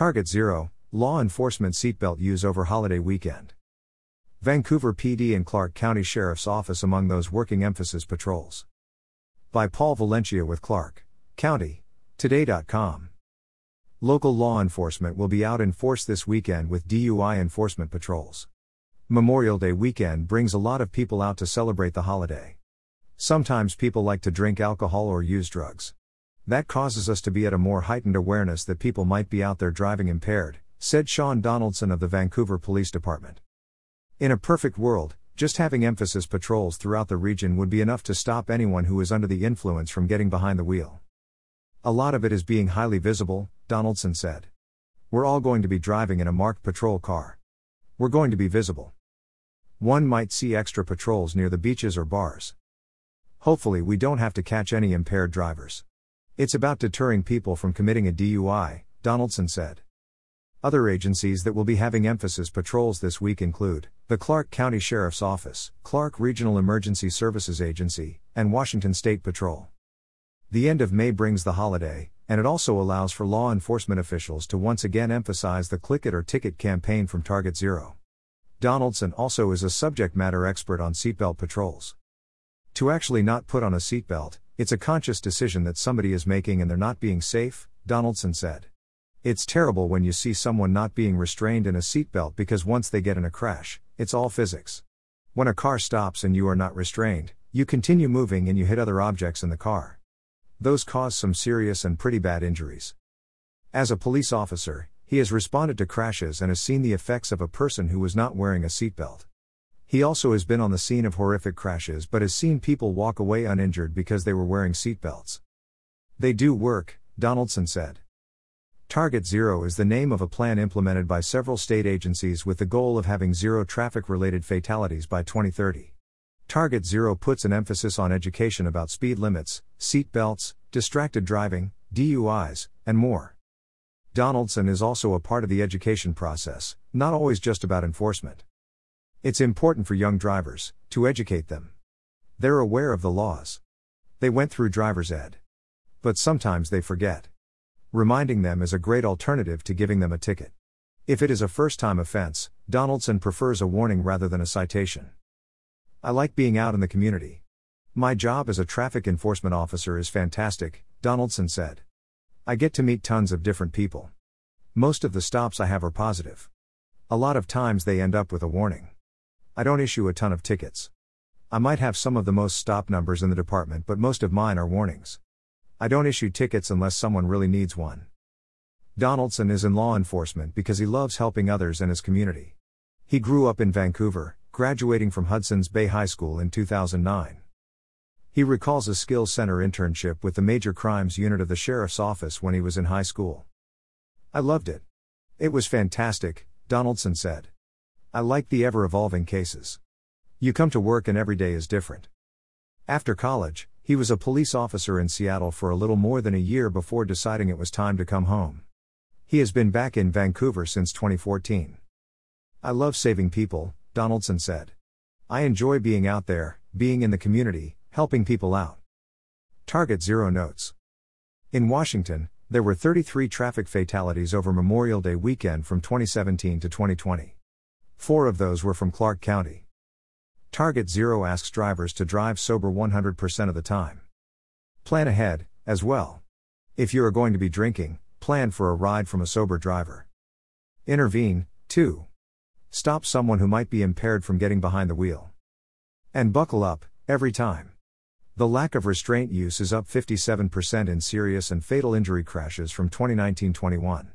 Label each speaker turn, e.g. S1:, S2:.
S1: Target Zero Law Enforcement Seatbelt Use Over Holiday Weekend. Vancouver PD and Clark County Sheriff's Office among those working emphasis patrols. By Paul Valencia with Clark County. Today.com. Local law enforcement will be out in force this weekend with DUI enforcement patrols. Memorial Day weekend brings a lot of people out to celebrate the holiday. Sometimes people like to drink alcohol or use drugs. That causes us to be at a more heightened awareness that people might be out there driving impaired, said Sean Donaldson of the Vancouver Police Department. In a perfect world, just having emphasis patrols throughout the region would be enough to stop anyone who is under the influence from getting behind the wheel. A lot of it is being highly visible, Donaldson said. We're all going to be driving in a marked patrol car. We're going to be visible. One might see extra patrols near the beaches or bars. Hopefully, we don't have to catch any impaired drivers. It's about deterring people from committing a DUI, Donaldson said. Other agencies that will be having emphasis patrols this week include the Clark County Sheriff's Office, Clark Regional Emergency Services Agency, and Washington State Patrol. The end of May brings the holiday, and it also allows for law enforcement officials to once again emphasize the Click It or Ticket campaign from Target Zero. Donaldson also is a subject matter expert on seatbelt patrols. To actually not put on a seatbelt, it's a conscious decision that somebody is making and they're not being safe, Donaldson said. It's terrible when you see someone not being restrained in a seatbelt because once they get in a crash, it's all physics. When a car stops and you are not restrained, you continue moving and you hit other objects in the car. Those cause some serious and pretty bad injuries. As a police officer, he has responded to crashes and has seen the effects of a person who was not wearing a seatbelt. He also has been on the scene of horrific crashes but has seen people walk away uninjured because they were wearing seatbelts. They do work, Donaldson said. Target Zero is the name of a plan implemented by several state agencies with the goal of having zero traffic related fatalities by 2030. Target Zero puts an emphasis on education about speed limits, seat belts, distracted driving, DUIs, and more. Donaldson is also a part of the education process, not always just about enforcement. It's important for young drivers to educate them. They're aware of the laws. They went through driver's ed. But sometimes they forget. Reminding them is a great alternative to giving them a ticket. If it is a first time offense, Donaldson prefers a warning rather than a citation. I like being out in the community. My job as a traffic enforcement officer is fantastic, Donaldson said. I get to meet tons of different people. Most of the stops I have are positive. A lot of times they end up with a warning. I don't issue a ton of tickets. I might have some of the most stop numbers in the department, but most of mine are warnings. I don't issue tickets unless someone really needs one. Donaldson is in law enforcement because he loves helping others and his community. He grew up in Vancouver, graduating from Hudson's Bay High School in 2009. He recalls a skills center internship with the Major Crimes Unit of the Sheriff's Office when he was in high school. I loved it. It was fantastic, Donaldson said. I like the ever evolving cases. You come to work and every day is different. After college, he was a police officer in Seattle for a little more than a year before deciding it was time to come home. He has been back in Vancouver since 2014. I love saving people, Donaldson said. I enjoy being out there, being in the community, helping people out. Target Zero notes. In Washington, there were 33 traffic fatalities over Memorial Day weekend from 2017 to 2020. Four of those were from Clark County. Target Zero asks drivers to drive sober 100% of the time. Plan ahead, as well. If you are going to be drinking, plan for a ride from a sober driver. Intervene, too. Stop someone who might be impaired from getting behind the wheel. And buckle up, every time. The lack of restraint use is up 57% in serious and fatal injury crashes from 2019 21.